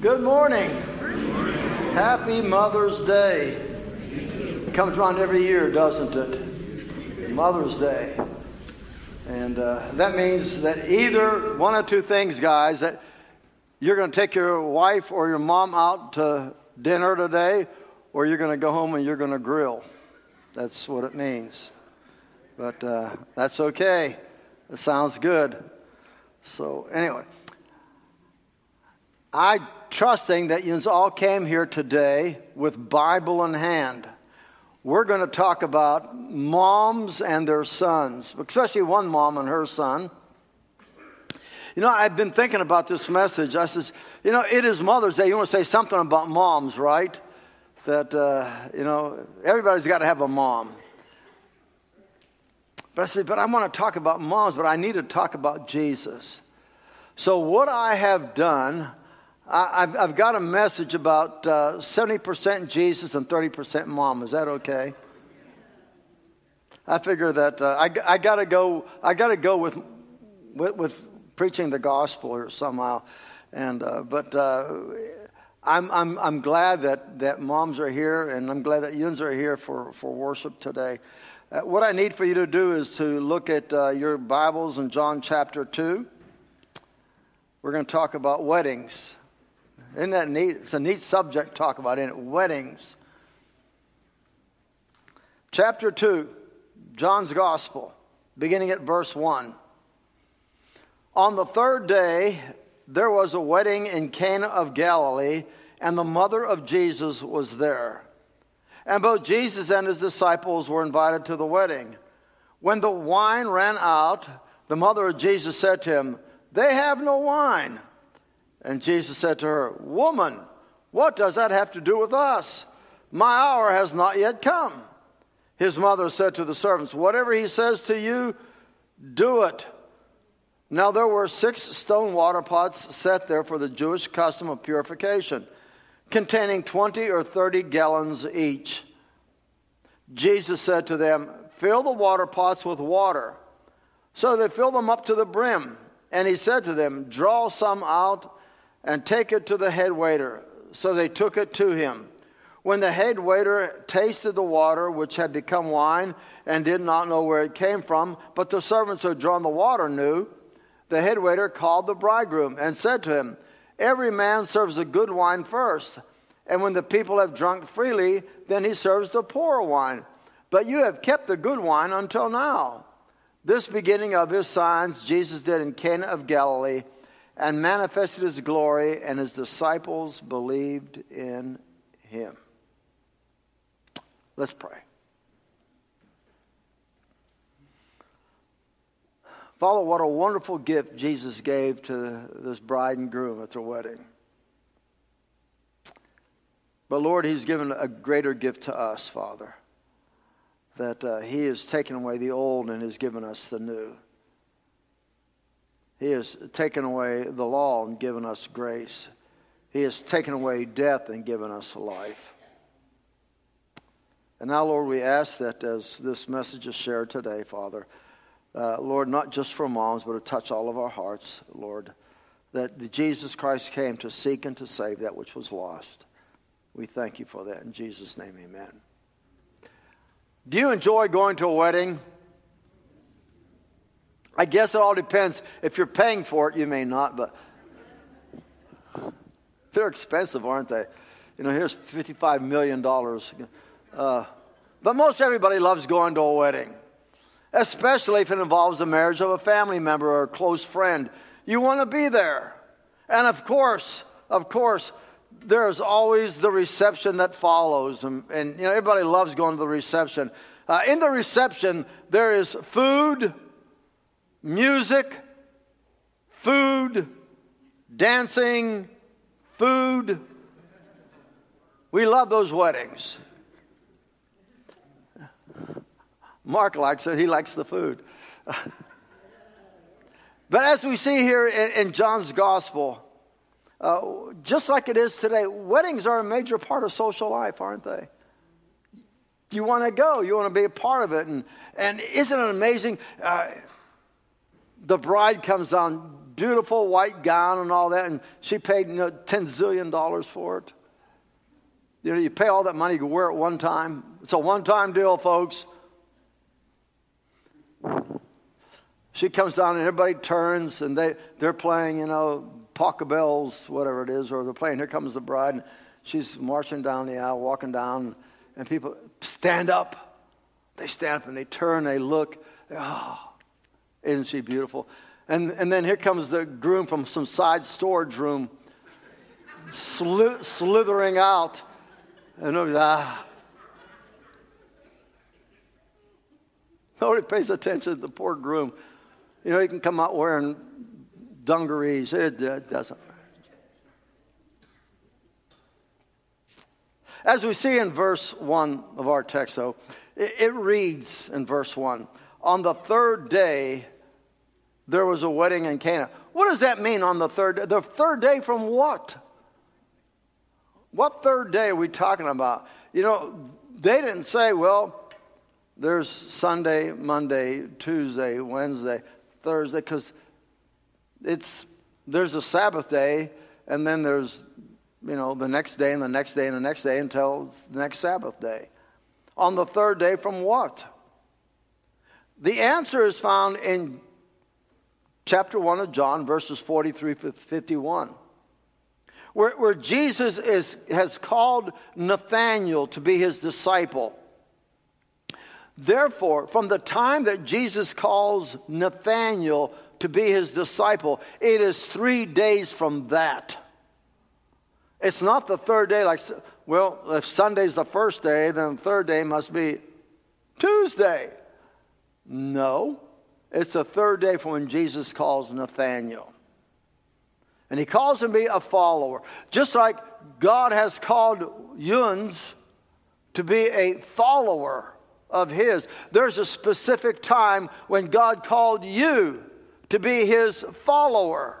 Good morning. Happy Mother's Day. It comes around every year, doesn't it? Mother's Day. And uh, that means that either one of two things, guys, that you're going to take your wife or your mom out to dinner today, or you're going to go home and you're going to grill. That's what it means. But uh, that's okay. It sounds good. So, anyway. I trusting that you all came here today with Bible in hand. We're going to talk about moms and their sons, especially one mom and her son. You know, I've been thinking about this message. I says, you know, it is Mother's Day. You want to say something about moms, right? That, uh, you know, everybody's got to have a mom. But I said, but I want to talk about moms, but I need to talk about Jesus. So, what I have done, I, have I've got a message about uh, 70% Jesus and 30% mom. Is that okay? I figure that uh, I, I got to go. I got to go with, with, with preaching the gospel or somehow, and uh, but uh, I'm I'm I'm glad that that moms are here, and I'm glad that yuns are here for for worship today. Uh, what I need for you to do is to look at uh, your Bibles in John chapter two. We're going to talk about weddings. Isn't that neat? It's a neat subject to talk about, in it? Weddings. Chapter 2, John's Gospel, beginning at verse 1. On the third day, there was a wedding in Cana of Galilee, and the mother of Jesus was there. And both Jesus and his disciples were invited to the wedding. When the wine ran out, the mother of Jesus said to him, They have no wine. And Jesus said to her, Woman, what does that have to do with us? My hour has not yet come. His mother said to the servants, Whatever he says to you, do it. Now there were six stone water pots set there for the Jewish custom of purification, containing 20 or 30 gallons each. Jesus said to them, Fill the water pots with water. So they filled them up to the brim. And he said to them, Draw some out and take it to the head waiter. So they took it to him. When the head waiter tasted the water, which had become wine, and did not know where it came from, but the servants who had drawn the water knew, the head waiter called the bridegroom and said to him, Every man serves the good wine first, and when the people have drunk freely, then he serves the poor wine. But you have kept the good wine until now. This beginning of his signs Jesus did in Cana of Galilee and manifested his glory, and his disciples believed in him. Let's pray. Father, what a wonderful gift Jesus gave to this bride and groom at their wedding. But Lord, He's given a greater gift to us, Father, that uh, He has taken away the old and has given us the new. He has taken away the law and given us grace. He has taken away death and given us life. And now, Lord, we ask that as this message is shared today, Father, uh, Lord, not just for moms, but to touch all of our hearts, Lord, that Jesus Christ came to seek and to save that which was lost. We thank you for that. In Jesus' name, amen. Do you enjoy going to a wedding? I guess it all depends. If you're paying for it, you may not, but they're expensive, aren't they? You know, here's $55 million. Uh, but most everybody loves going to a wedding, especially if it involves the marriage of a family member or a close friend. You want to be there. And of course, of course, there's always the reception that follows. And, and you know, everybody loves going to the reception. Uh, in the reception, there is food, music, food, dancing, food. We love those weddings. Mark likes it, he likes the food. but as we see here in, in John's gospel, uh, just like it is today, weddings are a major part of social life, aren't they? You want to go, you want to be a part of it. And, and isn't it amazing? Uh, the bride comes on beautiful white gown and all that, and she paid you know, $10 zillion for it. You know, you pay all that money, you wear it one time. It's a one time deal, folks. She comes down and everybody turns and they, they're playing, you know, Pachelbel's, whatever it is, or they're playing Here Comes the Bride. And she's marching down the aisle, walking down, and people stand up. They stand up and they turn, they look. Oh, isn't she beautiful? And, and then here comes the groom from some side storage room, slithering out. And nobody, ah. Nobody pays attention to the poor groom. You know, he can come out wearing dungarees. It, it doesn't As we see in verse 1 of our text, though, it, it reads in verse 1 On the third day, there was a wedding in Cana. What does that mean on the third day? The third day from what? What third day are we talking about? You know, they didn't say, well, there's Sunday, Monday, Tuesday, Wednesday, Thursday, because it's there's a Sabbath day, and then there's you know the next day and the next day and the next day until the next Sabbath day. On the third day, from what? The answer is found in chapter 1 of John, verses 43 to 51 where, where Jesus is, has called Nathanael to be his disciple. Therefore, from the time that Jesus calls Nathanael to be his disciple, it is three days from that. It's not the third day, like, well, if Sunday's the first day, then the third day must be Tuesday. No, it's the third day from when Jesus calls Nathanael. And he calls him to be a follower. Just like God has called Yuns to be a follower of his. There's a specific time when God called you to be his follower.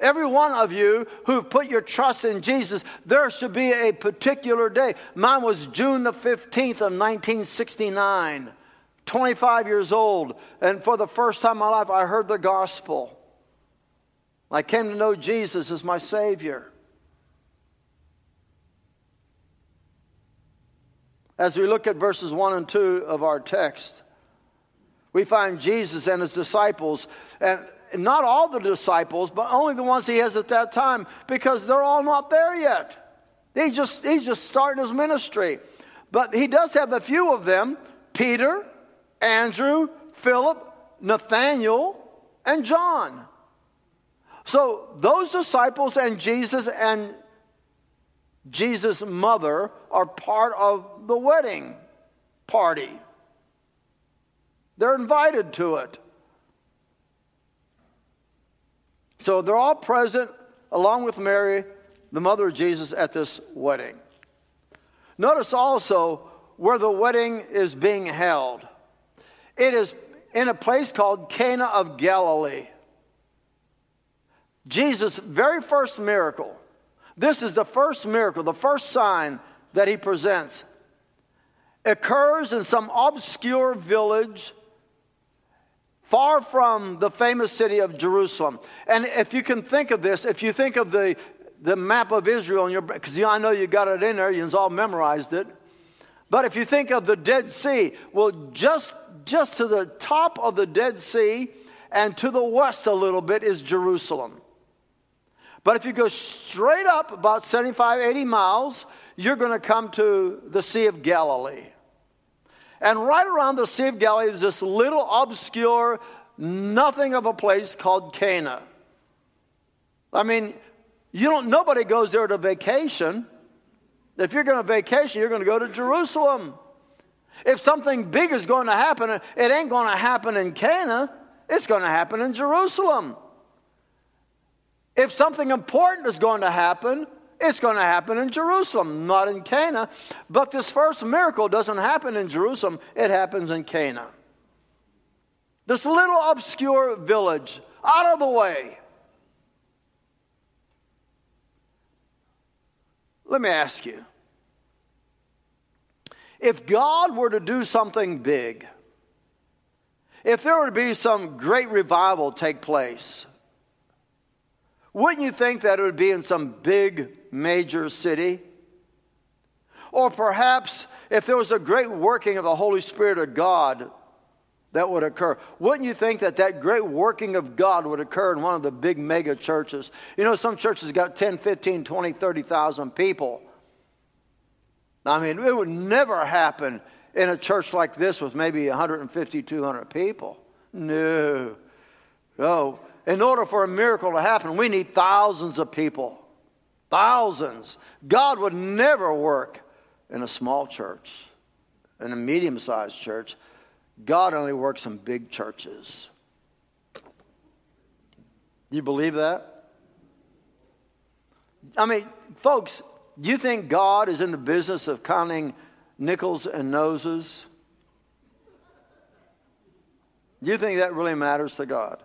Every one of you who put your trust in Jesus, there should be a particular day. Mine was June the 15th of 1969, 25 years old. And for the first time in my life, I heard the gospel. I came to know Jesus as my Savior. As we look at verses 1 and 2 of our text, we find Jesus and his disciples, and not all the disciples, but only the ones he has at that time, because they're all not there yet. He just, he's just starting his ministry. But he does have a few of them Peter, Andrew, Philip, Nathaniel, and John. So those disciples and Jesus and Jesus' mother are part of the wedding party. They're invited to it. So they're all present along with Mary, the mother of Jesus, at this wedding. Notice also where the wedding is being held. It is in a place called Cana of Galilee. Jesus' very first miracle. This is the first miracle, the first sign that he presents. Occurs in some obscure village far from the famous city of Jerusalem. And if you can think of this, if you think of the, the map of Israel, in your because I know you got it in there, you've all memorized it. But if you think of the Dead Sea, well, just, just to the top of the Dead Sea and to the west a little bit is Jerusalem. But if you go straight up about 75, 80 miles, you're going to come to the Sea of Galilee. And right around the Sea of Galilee is this little obscure, nothing of a place called Cana. I mean, you don't, nobody goes there to vacation. If you're going to vacation, you're going to go to Jerusalem. If something big is going to happen, it ain't going to happen in Cana, it's going to happen in Jerusalem. If something important is going to happen, it's going to happen in Jerusalem, not in Cana. But this first miracle doesn't happen in Jerusalem, it happens in Cana. This little obscure village, out of the way. Let me ask you if God were to do something big, if there were to be some great revival take place, wouldn't you think that it would be in some big major city? Or perhaps if there was a great working of the Holy Spirit of God that would occur, wouldn't you think that that great working of God would occur in one of the big mega churches? You know, some churches got 10, 15, 20, 30,000 people. I mean, it would never happen in a church like this with maybe 150, 200 people. No. No. In order for a miracle to happen, we need thousands of people. Thousands. God would never work in a small church, in a medium sized church. God only works in big churches. Do you believe that? I mean, folks, do you think God is in the business of counting nickels and noses? Do you think that really matters to God?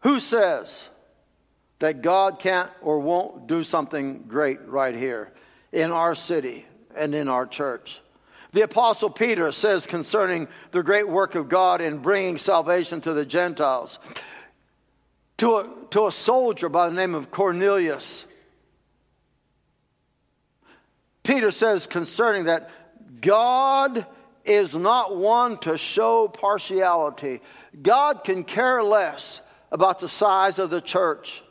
Who says that God can't or won't do something great right here in our city and in our church? The Apostle Peter says concerning the great work of God in bringing salvation to the Gentiles to a, to a soldier by the name of Cornelius. Peter says concerning that God is not one to show partiality. God can care less about the size of the church.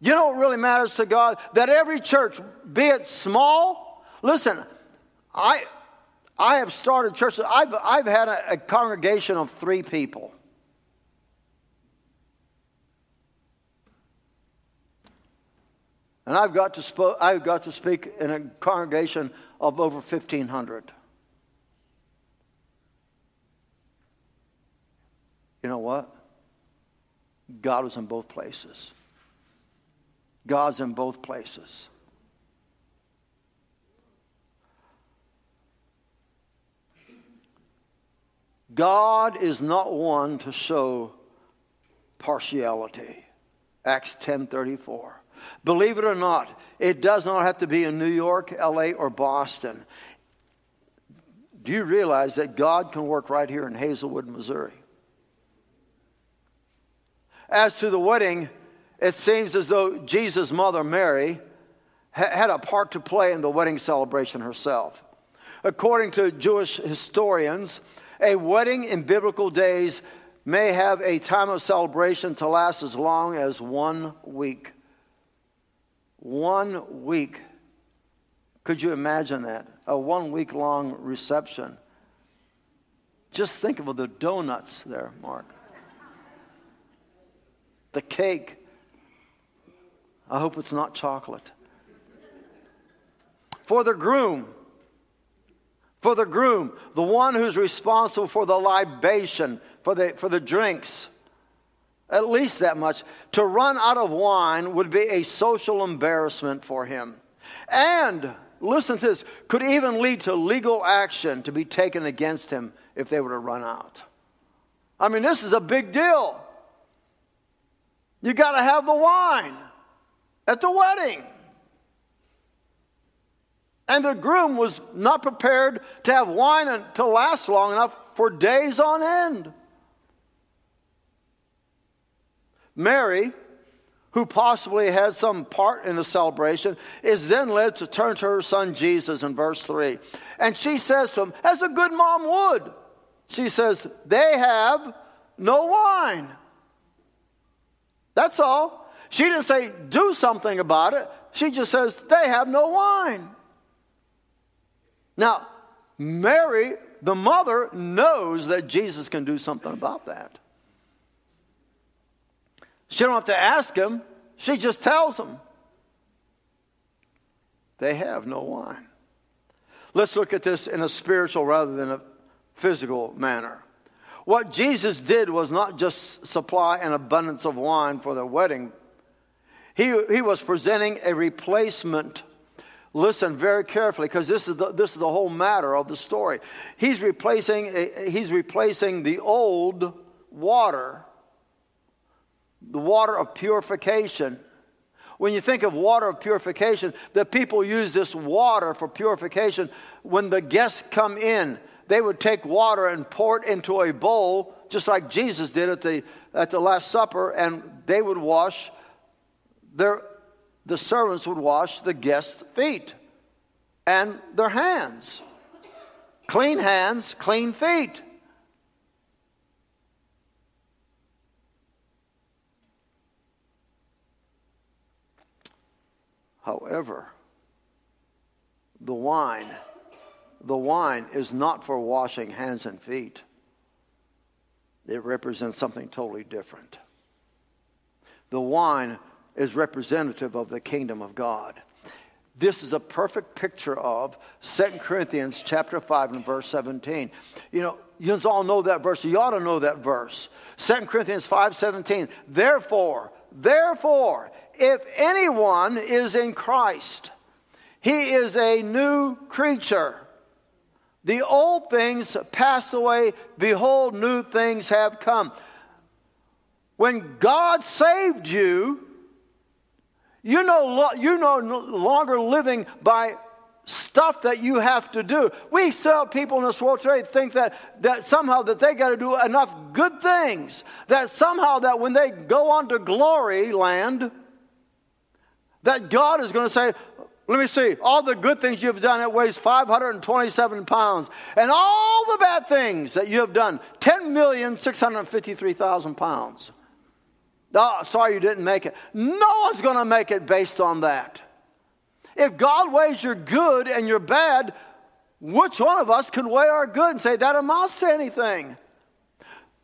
You know what really matters to God? That every church, be it small, listen, I, I have started churches, I've, I've had a, a congregation of three people. And I've got to, spo- I've got to speak in a congregation of over 1,500. You know what? God was in both places. God's in both places. God is not one to show partiality. Acts 10:34. Believe it or not, it does not have to be in New York, LA, or Boston. Do you realize that God can work right here in Hazelwood, Missouri? As to the wedding, it seems as though Jesus' mother, Mary, had a part to play in the wedding celebration herself. According to Jewish historians, a wedding in biblical days may have a time of celebration to last as long as one week. One week. Could you imagine that? A one week long reception. Just think of the donuts there, Mark the cake. I hope it's not chocolate. For the groom, for the groom, the one who's responsible for the libation, for the, for the drinks, at least that much, to run out of wine would be a social embarrassment for him. And, listen to this, could even lead to legal action to be taken against him if they were to run out. I mean, this is a big deal. You got to have the wine at the wedding. And the groom was not prepared to have wine to last long enough for days on end. Mary, who possibly had some part in the celebration, is then led to turn to her son Jesus in verse 3. And she says to him, as a good mom would, she says, They have no wine. That's all. She didn't say, do something about it. She just says, they have no wine. Now, Mary, the mother, knows that Jesus can do something about that. She don't have to ask him. She just tells him. They have no wine. Let's look at this in a spiritual rather than a physical manner. What Jesus did was not just supply an abundance of wine for the wedding, he, he was presenting a replacement. Listen very carefully because this, is the, this is the whole matter of the story. He's replacing, eh, eh, he's replacing the old water, the water of purification, When you think of water of purification, the people use this water for purification. When the guests come in, they would take water and pour it into a bowl, just like Jesus did at the, at the Last Supper, and they would wash their, the servants would wash the guests' feet and their hands. Clean hands, clean feet. However, the wine, the wine is not for washing hands and feet. It represents something totally different. The wine is representative of the kingdom of God. This is a perfect picture of 2 Corinthians chapter 5 and verse 17. You know, you all know that verse. You ought to know that verse. 2 Corinthians 5 17. Therefore, therefore, if anyone is in Christ, he is a new creature. The old things pass away, behold, new things have come. When God saved you, you're no, you're no longer living by stuff that you have to do. We still people in this world today think that, that somehow that they got to do enough good things, that somehow that when they go on to glory land, that God is going to say, let me see, all the good things you've done, it weighs 527 pounds. And all the bad things that you have done, 10,653,000 pounds. Oh, sorry you didn't make it. No one's going to make it based on that. If God weighs your good and your bad, which one of us could weigh our good and say that amounts to anything?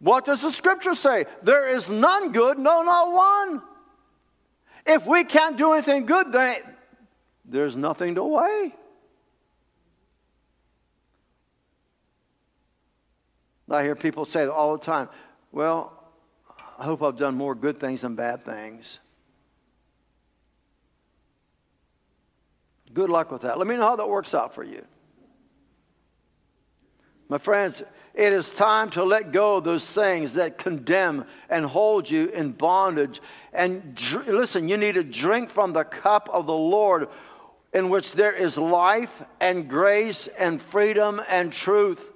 What does the scripture say? There is none good, no, not one. If we can't do anything good, then there's nothing to weigh. I hear people say all the time, well, I hope I've done more good things than bad things. Good luck with that. Let me know how that works out for you. My friends, it is time to let go of those things that condemn and hold you in bondage. And dr- listen, you need to drink from the cup of the Lord in which there is life and grace and freedom and truth.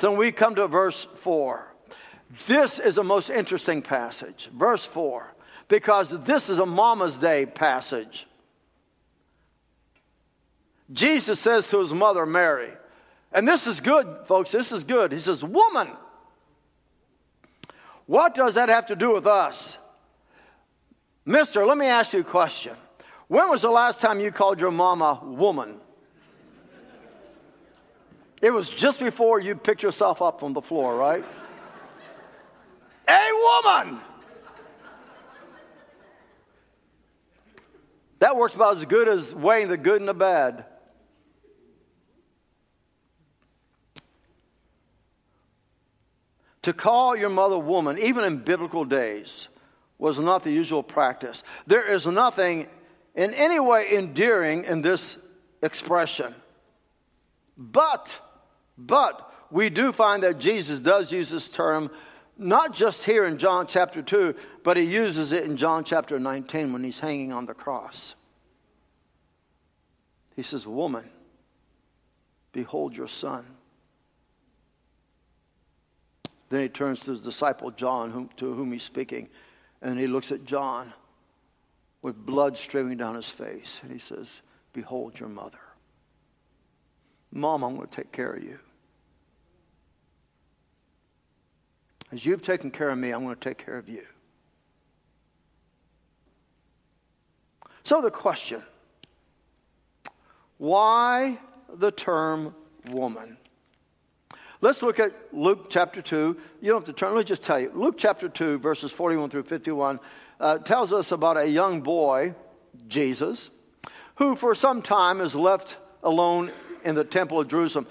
So we come to verse 4. This is a most interesting passage. Verse 4, because this is a Mama's Day passage. Jesus says to his mother, Mary, and this is good, folks, this is good. He says, Woman, what does that have to do with us? Mister, let me ask you a question. When was the last time you called your mama woman? It was just before you picked yourself up from the floor, right? a woman! That works about as good as weighing the good and the bad. To call your mother woman, even in biblical days, was not the usual practice. There is nothing in any way endearing in this expression. But, but, we do find that Jesus does use this term not just here in John chapter 2, but he uses it in John chapter 19 when he's hanging on the cross. He says, Woman, behold your son. Then he turns to his disciple John, whom, to whom he's speaking, and he looks at John with blood streaming down his face, and he says, Behold your mother. Mom, I'm going to take care of you. As you've taken care of me, I'm going to take care of you. So the question why the term woman? Let's look at Luke chapter 2. You don't have to turn, let me just tell you. Luke chapter 2, verses 41 through 51, uh, tells us about a young boy, Jesus, who for some time is left alone in the temple of Jerusalem.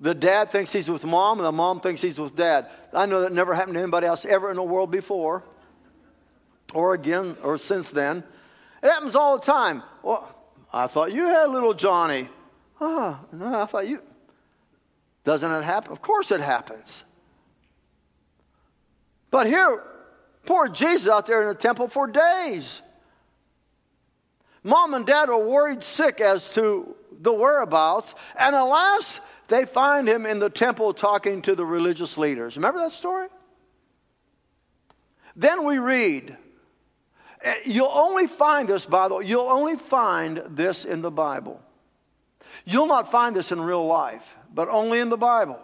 The dad thinks he's with mom, and the mom thinks he's with dad. I know that never happened to anybody else ever in the world before, or again, or since then. It happens all the time. Well, I thought you had little Johnny. Ah, oh, no, I thought you. Doesn't it happen? Of course it happens. But here, Poor Jesus out there in the temple for days. Mom and dad are worried sick as to the whereabouts, and alas, they find him in the temple talking to the religious leaders. Remember that story? Then we read, eh, you'll only find this, by the way, you'll only find this in the Bible. You'll not find this in real life, but only in the Bible.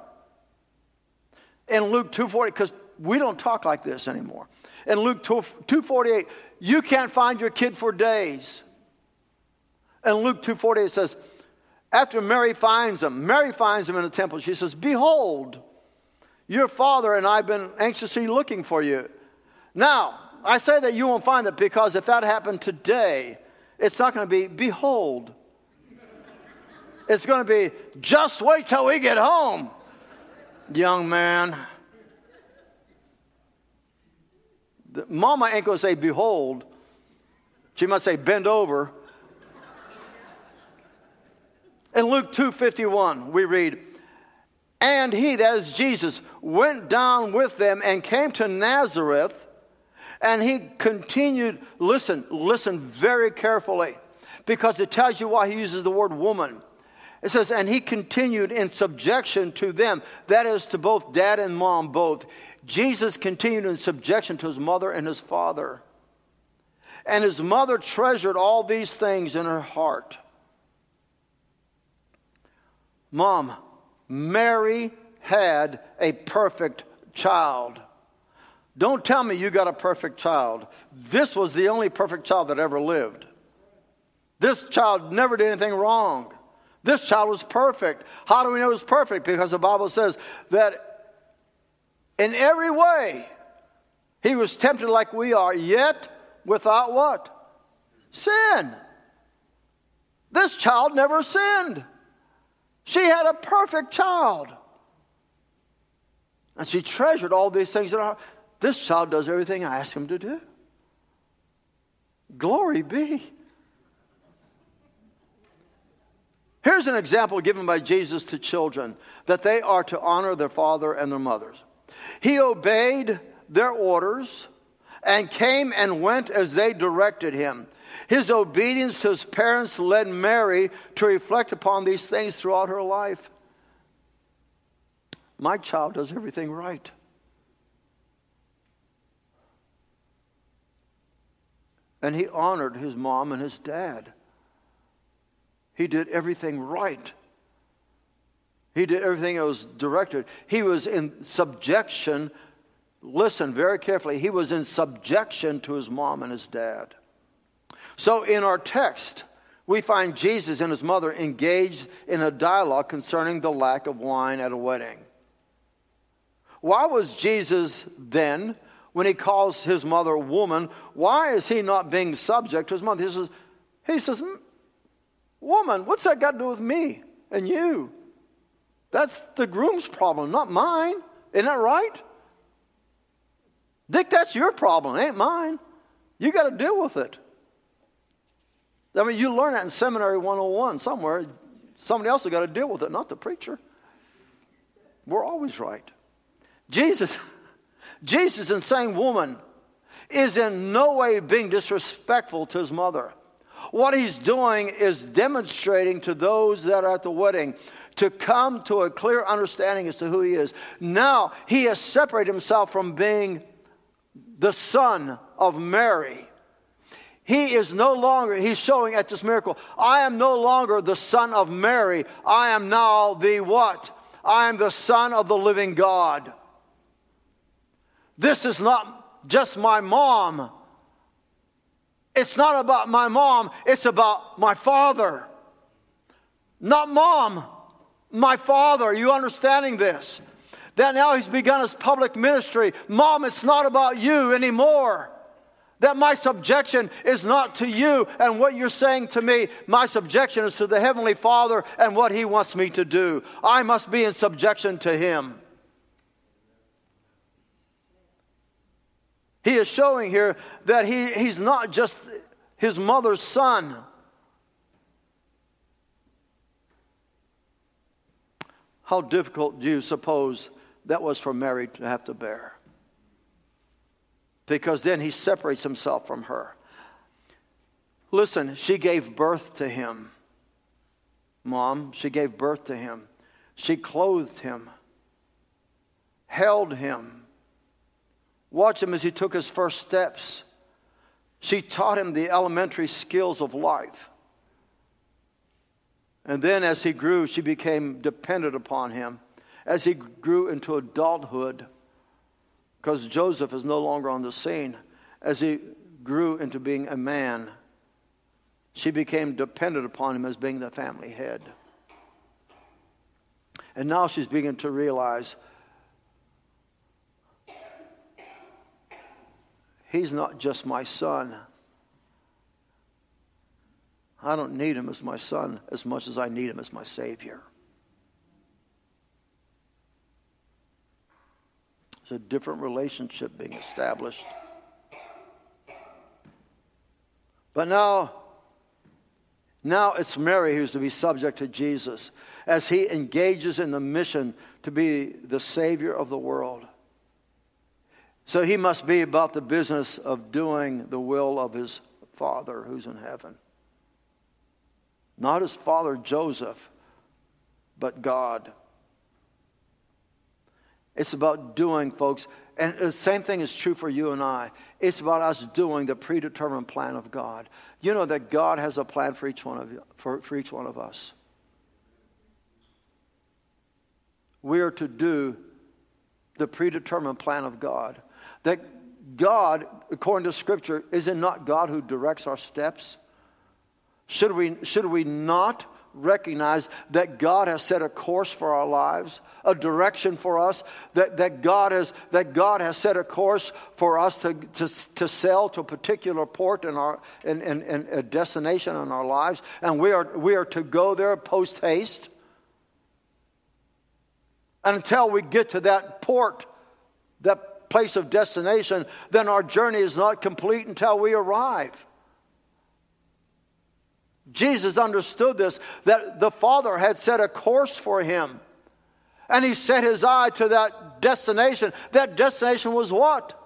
In Luke 2:40, because we don't talk like this anymore. In Luke 2:48, you can't find your kid for days. In Luke 2:48 it says, after Mary finds him, Mary finds him in the temple. She says, Behold, your father and I have been anxiously looking for you. Now, I say that you won't find it because if that happened today, it's not going to be, Behold. It's going to be, Just wait till we get home, young man. Mama ain't going to say, Behold. She must say, Bend over. In Luke 2:51, we read, "And he, that is Jesus, went down with them and came to Nazareth, and he continued, listen, listen very carefully, because it tells you why he uses the word woman. It says, and he continued in subjection to them, that is to both dad and mom, both. Jesus continued in subjection to his mother and his father. And his mother treasured all these things in her heart. Mom, Mary had a perfect child. Don't tell me you got a perfect child. This was the only perfect child that ever lived. This child never did anything wrong. This child was perfect. How do we know it was perfect? Because the Bible says that in every way he was tempted like we are, yet without what? Sin. This child never sinned. She had a perfect child. And she treasured all these things in her heart. This child does everything I ask him to do. Glory be. Here's an example given by Jesus to children that they are to honor their father and their mothers. He obeyed their orders and came and went as they directed him. His obedience to his parents led Mary to reflect upon these things throughout her life. My child does everything right. And he honored his mom and his dad. He did everything right. He did everything that was directed. He was in subjection. Listen very carefully. He was in subjection to his mom and his dad. So in our text, we find Jesus and his mother engaged in a dialogue concerning the lack of wine at a wedding. Why was Jesus then, when he calls his mother woman, why is he not being subject to his mother? He says, he says Woman, what's that got to do with me and you? That's the groom's problem, not mine. Isn't that right? Dick, that's your problem, ain't mine. You got to deal with it. I mean, you learn that in Seminary 101 somewhere. Somebody else has got to deal with it, not the preacher. We're always right. Jesus, Jesus in saying woman is in no way being disrespectful to his mother. What he's doing is demonstrating to those that are at the wedding to come to a clear understanding as to who he is. Now, he has separated himself from being the son of Mary he is no longer, he's showing at this miracle, I am no longer the son of Mary. I am now the what? I am the son of the living God. This is not just my mom. It's not about my mom, it's about my father. Not mom, my father. Are you understanding this? That now he's begun his public ministry. Mom, it's not about you anymore. That my subjection is not to you and what you're saying to me. My subjection is to the Heavenly Father and what He wants me to do. I must be in subjection to Him. He is showing here that he, he's not just his mother's son. How difficult do you suppose that was for Mary to have to bear? Because then he separates himself from her. Listen, she gave birth to him. Mom, she gave birth to him. She clothed him, held him, watched him as he took his first steps. She taught him the elementary skills of life. And then as he grew, she became dependent upon him. As he grew into adulthood, because Joseph is no longer on the scene, as he grew into being a man, she became dependent upon him as being the family head. And now she's beginning to realize he's not just my son. I don't need him as my son as much as I need him as my Savior. A different relationship being established. But now, now it's Mary who's to be subject to Jesus as he engages in the mission to be the Savior of the world. So he must be about the business of doing the will of his Father who's in heaven. Not his father Joseph, but God. It's about doing, folks. And the same thing is true for you and I. It's about us doing the predetermined plan of God. You know that God has a plan for each one of you, for, for each one of us. We are to do the predetermined plan of God. That God, according to Scripture, is it not God who directs our steps? Should we, should we not recognize that God has set a course for our lives, a direction for us, that, that, God, has, that God has set a course for us to, to, to sail to a particular port in, our, in, in, in a destination in our lives, and we are, we are to go there post haste. And until we get to that port, that place of destination, then our journey is not complete until we arrive. Jesus understood this, that the Father had set a course for him. And he set his eye to that destination. That destination was what?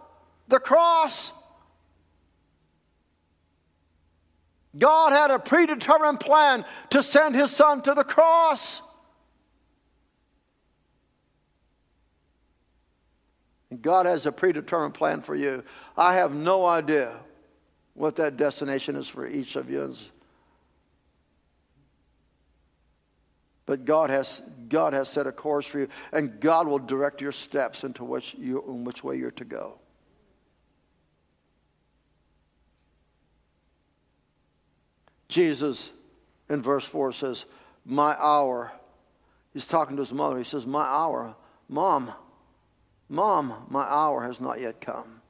The cross. God had a predetermined plan to send his son to the cross. And God has a predetermined plan for you. I have no idea what that destination is for each of you. But God has, God has set a course for you, and God will direct your steps into which, you, in which way you're to go. Jesus in verse 4 says, My hour. He's talking to his mother. He says, My hour. Mom, Mom, my hour has not yet come.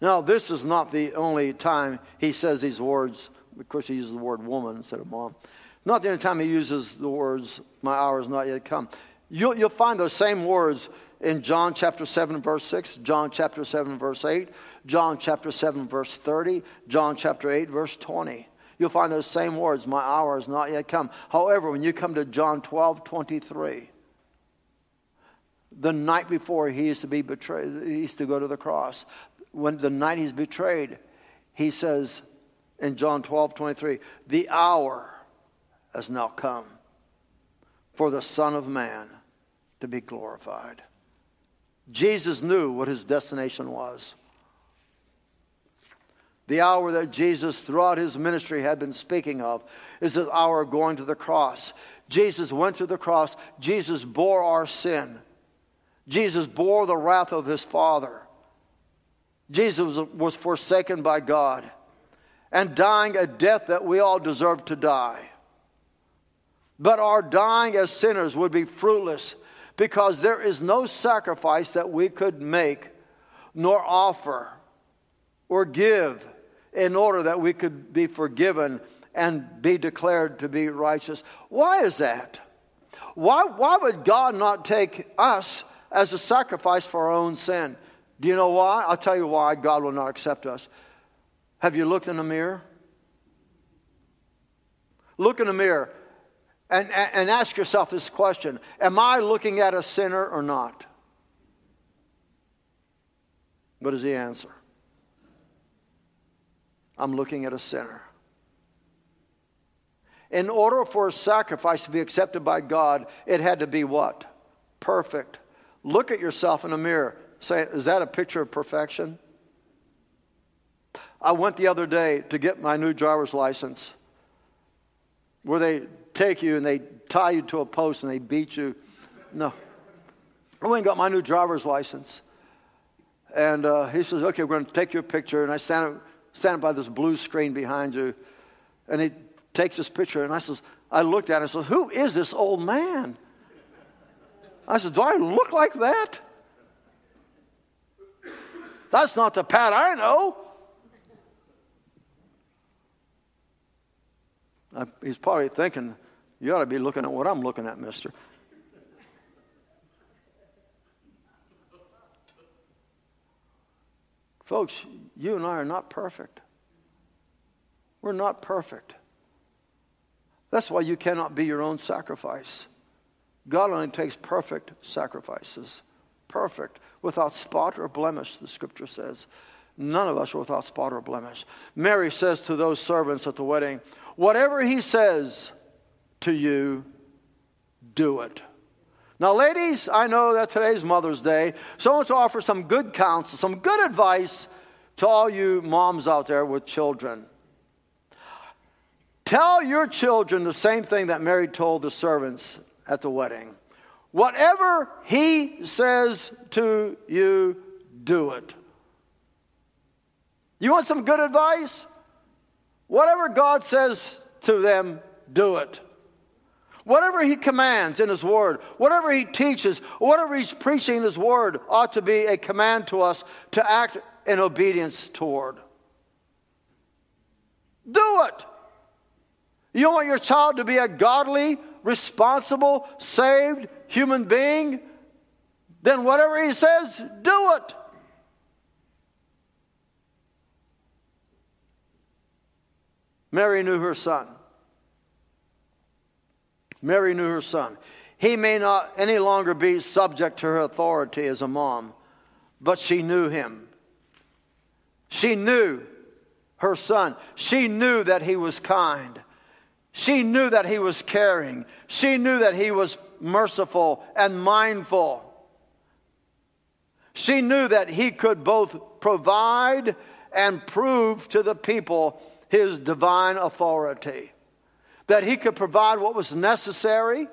Now, this is not the only time he says these words. Of course, he uses the word woman instead of mom. Not the only time he uses the words, My hour has not yet come. You'll, you'll find those same words in John chapter 7, verse 6, John chapter 7, verse 8, John chapter 7, verse 30, John chapter 8, verse 20. You'll find those same words, My hour has not yet come. However, when you come to John 12, 23, the night before he is to be betrayed, he's to go to the cross. When the night he's betrayed, he says in John 12, 23, the hour has now come for the Son of Man to be glorified. Jesus knew what his destination was. The hour that Jesus, throughout his ministry, had been speaking of is the hour of going to the cross. Jesus went to the cross. Jesus bore our sin. Jesus bore the wrath of his Father. Jesus was forsaken by God and dying a death that we all deserve to die. But our dying as sinners would be fruitless because there is no sacrifice that we could make nor offer or give in order that we could be forgiven and be declared to be righteous. Why is that? Why, why would God not take us as a sacrifice for our own sin? Do you know why? I'll tell you why God will not accept us. Have you looked in the mirror? Look in the mirror. And, and ask yourself this question Am I looking at a sinner or not? What is the answer? I'm looking at a sinner. In order for a sacrifice to be accepted by God, it had to be what? Perfect. Look at yourself in a mirror. Say, is that a picture of perfection? I went the other day to get my new driver's license where they take you and they tie you to a post and they beat you. No. I went and got my new driver's license. And uh, he says, Okay, we're going to take your picture. And I stand, stand by this blue screen behind you. And he takes this picture. And I says, I looked at it and said, Who is this old man? I said, Do I look like that? That's not the Pat I know. I, he's probably thinking, You ought to be looking at what I'm looking at, mister. Folks, you and I are not perfect. We're not perfect. That's why you cannot be your own sacrifice. God only takes perfect sacrifices. Perfect, without spot or blemish, the scripture says. None of us are without spot or blemish. Mary says to those servants at the wedding, Whatever he says to you, do it. Now, ladies, I know that today's Mother's Day, so I want to offer some good counsel, some good advice to all you moms out there with children. Tell your children the same thing that Mary told the servants at the wedding. Whatever he says to you, do it. You want some good advice? Whatever God says to them, do it. Whatever he commands in his word, whatever he teaches, whatever he's preaching in his word ought to be a command to us to act in obedience toward. Do it. You want your child to be a godly, responsible, saved human being? Then whatever he says, do it. Mary knew her son. Mary knew her son. He may not any longer be subject to her authority as a mom, but she knew him. She knew her son. She knew that he was kind. She knew that he was caring. She knew that he was merciful and mindful. She knew that he could both provide and prove to the people his divine authority that he could provide what was necessary.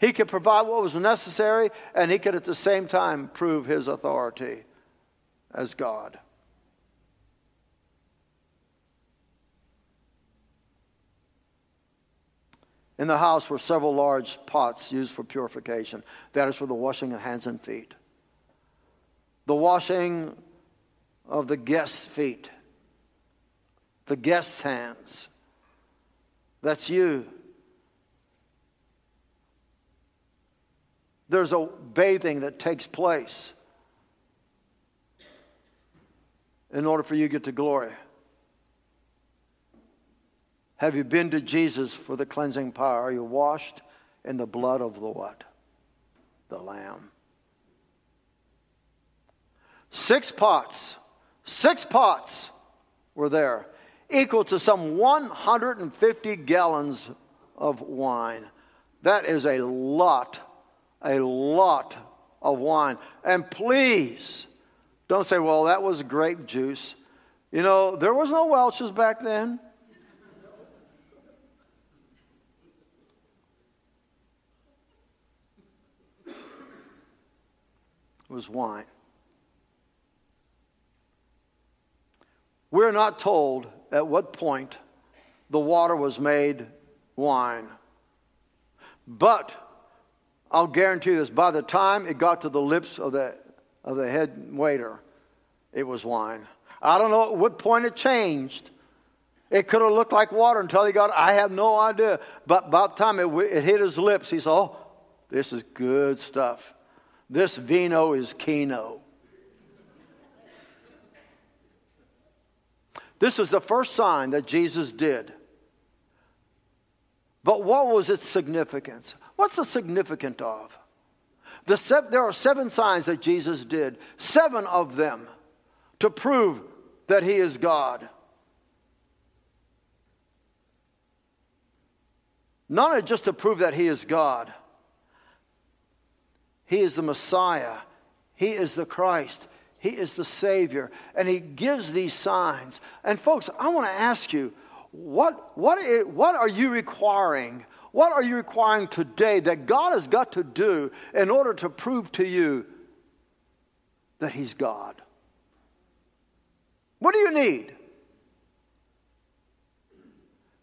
He could provide what was necessary, and he could at the same time prove his authority as God. In the house were several large pots used for purification. That is for the washing of hands and feet. The washing of the guest's feet, the guest's hands, that's you. There's a bathing that takes place in order for you to get to glory. Have you been to Jesus for the cleansing power? Are you washed in the blood of the what? The Lamb. Six pots, six pots were there equal to some 150 gallons of wine. That is a lot, a lot of wine. And please, don't say, well, that was grape juice. You know, there was no Welch's back then. It was wine. We're not told at what point the water was made wine. But I'll guarantee you this by the time it got to the lips of the, of the head waiter, it was wine. I don't know at what point it changed. It could have looked like water until he got I have no idea. But by the time it, it hit his lips, he said, Oh, this is good stuff. This vino is kino. This was the first sign that Jesus did. But what was its significance? What's the significance of? The seven, there are seven signs that Jesus did, seven of them to prove that he is God. Not just to prove that he is God, he is the Messiah, he is the Christ, he is the Savior, and he gives these signs. And folks, I want to ask you, what, what, is, what are you requiring? What are you requiring today that God has got to do in order to prove to you that He's God? What do you need?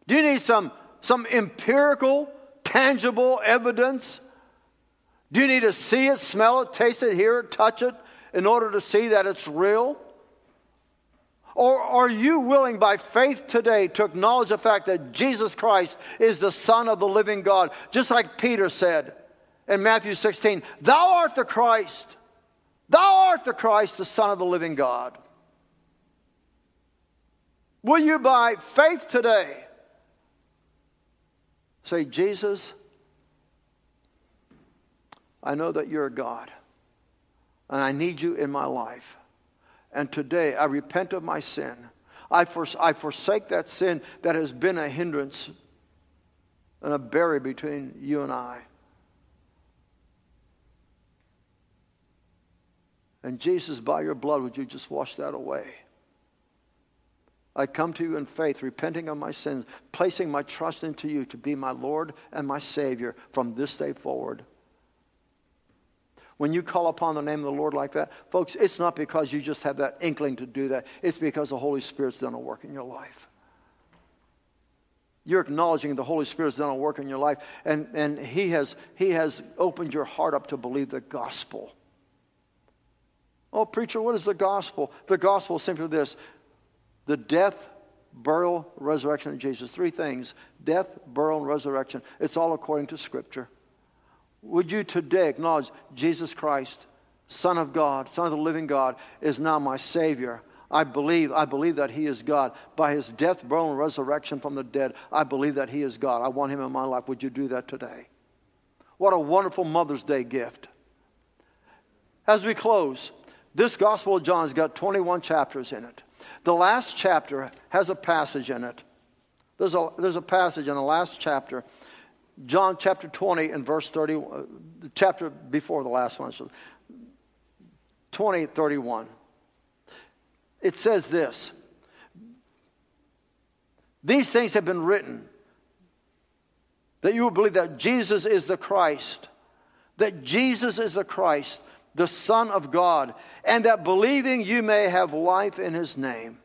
Do you need some, some empirical, tangible evidence? Do you need to see it, smell it, taste it, hear it, touch it in order to see that it's real? Or are you willing by faith today to acknowledge the fact that Jesus Christ is the Son of the living God? Just like Peter said in Matthew 16, Thou art the Christ. Thou art the Christ, the Son of the living God. Will you, by faith today, say, Jesus, I know that you're God, and I need you in my life. And today I repent of my sin. I, I forsake that sin that has been a hindrance and a barrier between you and I. And Jesus, by your blood, would you just wash that away? I come to you in faith, repenting of my sins, placing my trust into you to be my Lord and my Savior from this day forward. When you call upon the name of the Lord like that, folks, it's not because you just have that inkling to do that. It's because the Holy Spirit's done a work in your life. You're acknowledging the Holy Spirit's done a work in your life, and, and he, has, he has opened your heart up to believe the gospel. Oh, preacher, what is the gospel? The gospel is simply this the death, burial, resurrection of Jesus. Three things death, burial, and resurrection. It's all according to Scripture. Would you today acknowledge Jesus Christ, Son of God, Son of the living God, is now my Savior? I believe, I believe that He is God. By His death, burial, and resurrection from the dead, I believe that He is God. I want Him in my life. Would you do that today? What a wonderful Mother's Day gift. As we close, this Gospel of John has got 21 chapters in it. The last chapter has a passage in it. There's a, there's a passage in the last chapter John chapter 20 and verse 30, uh, the chapter before the last one, so 20, 31. It says this These things have been written that you will believe that Jesus is the Christ, that Jesus is the Christ, the Son of God, and that believing you may have life in his name.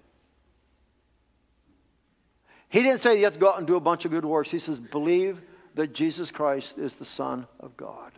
He didn't say you have to go out and do a bunch of good works. He says, believe that Jesus Christ is the Son of God.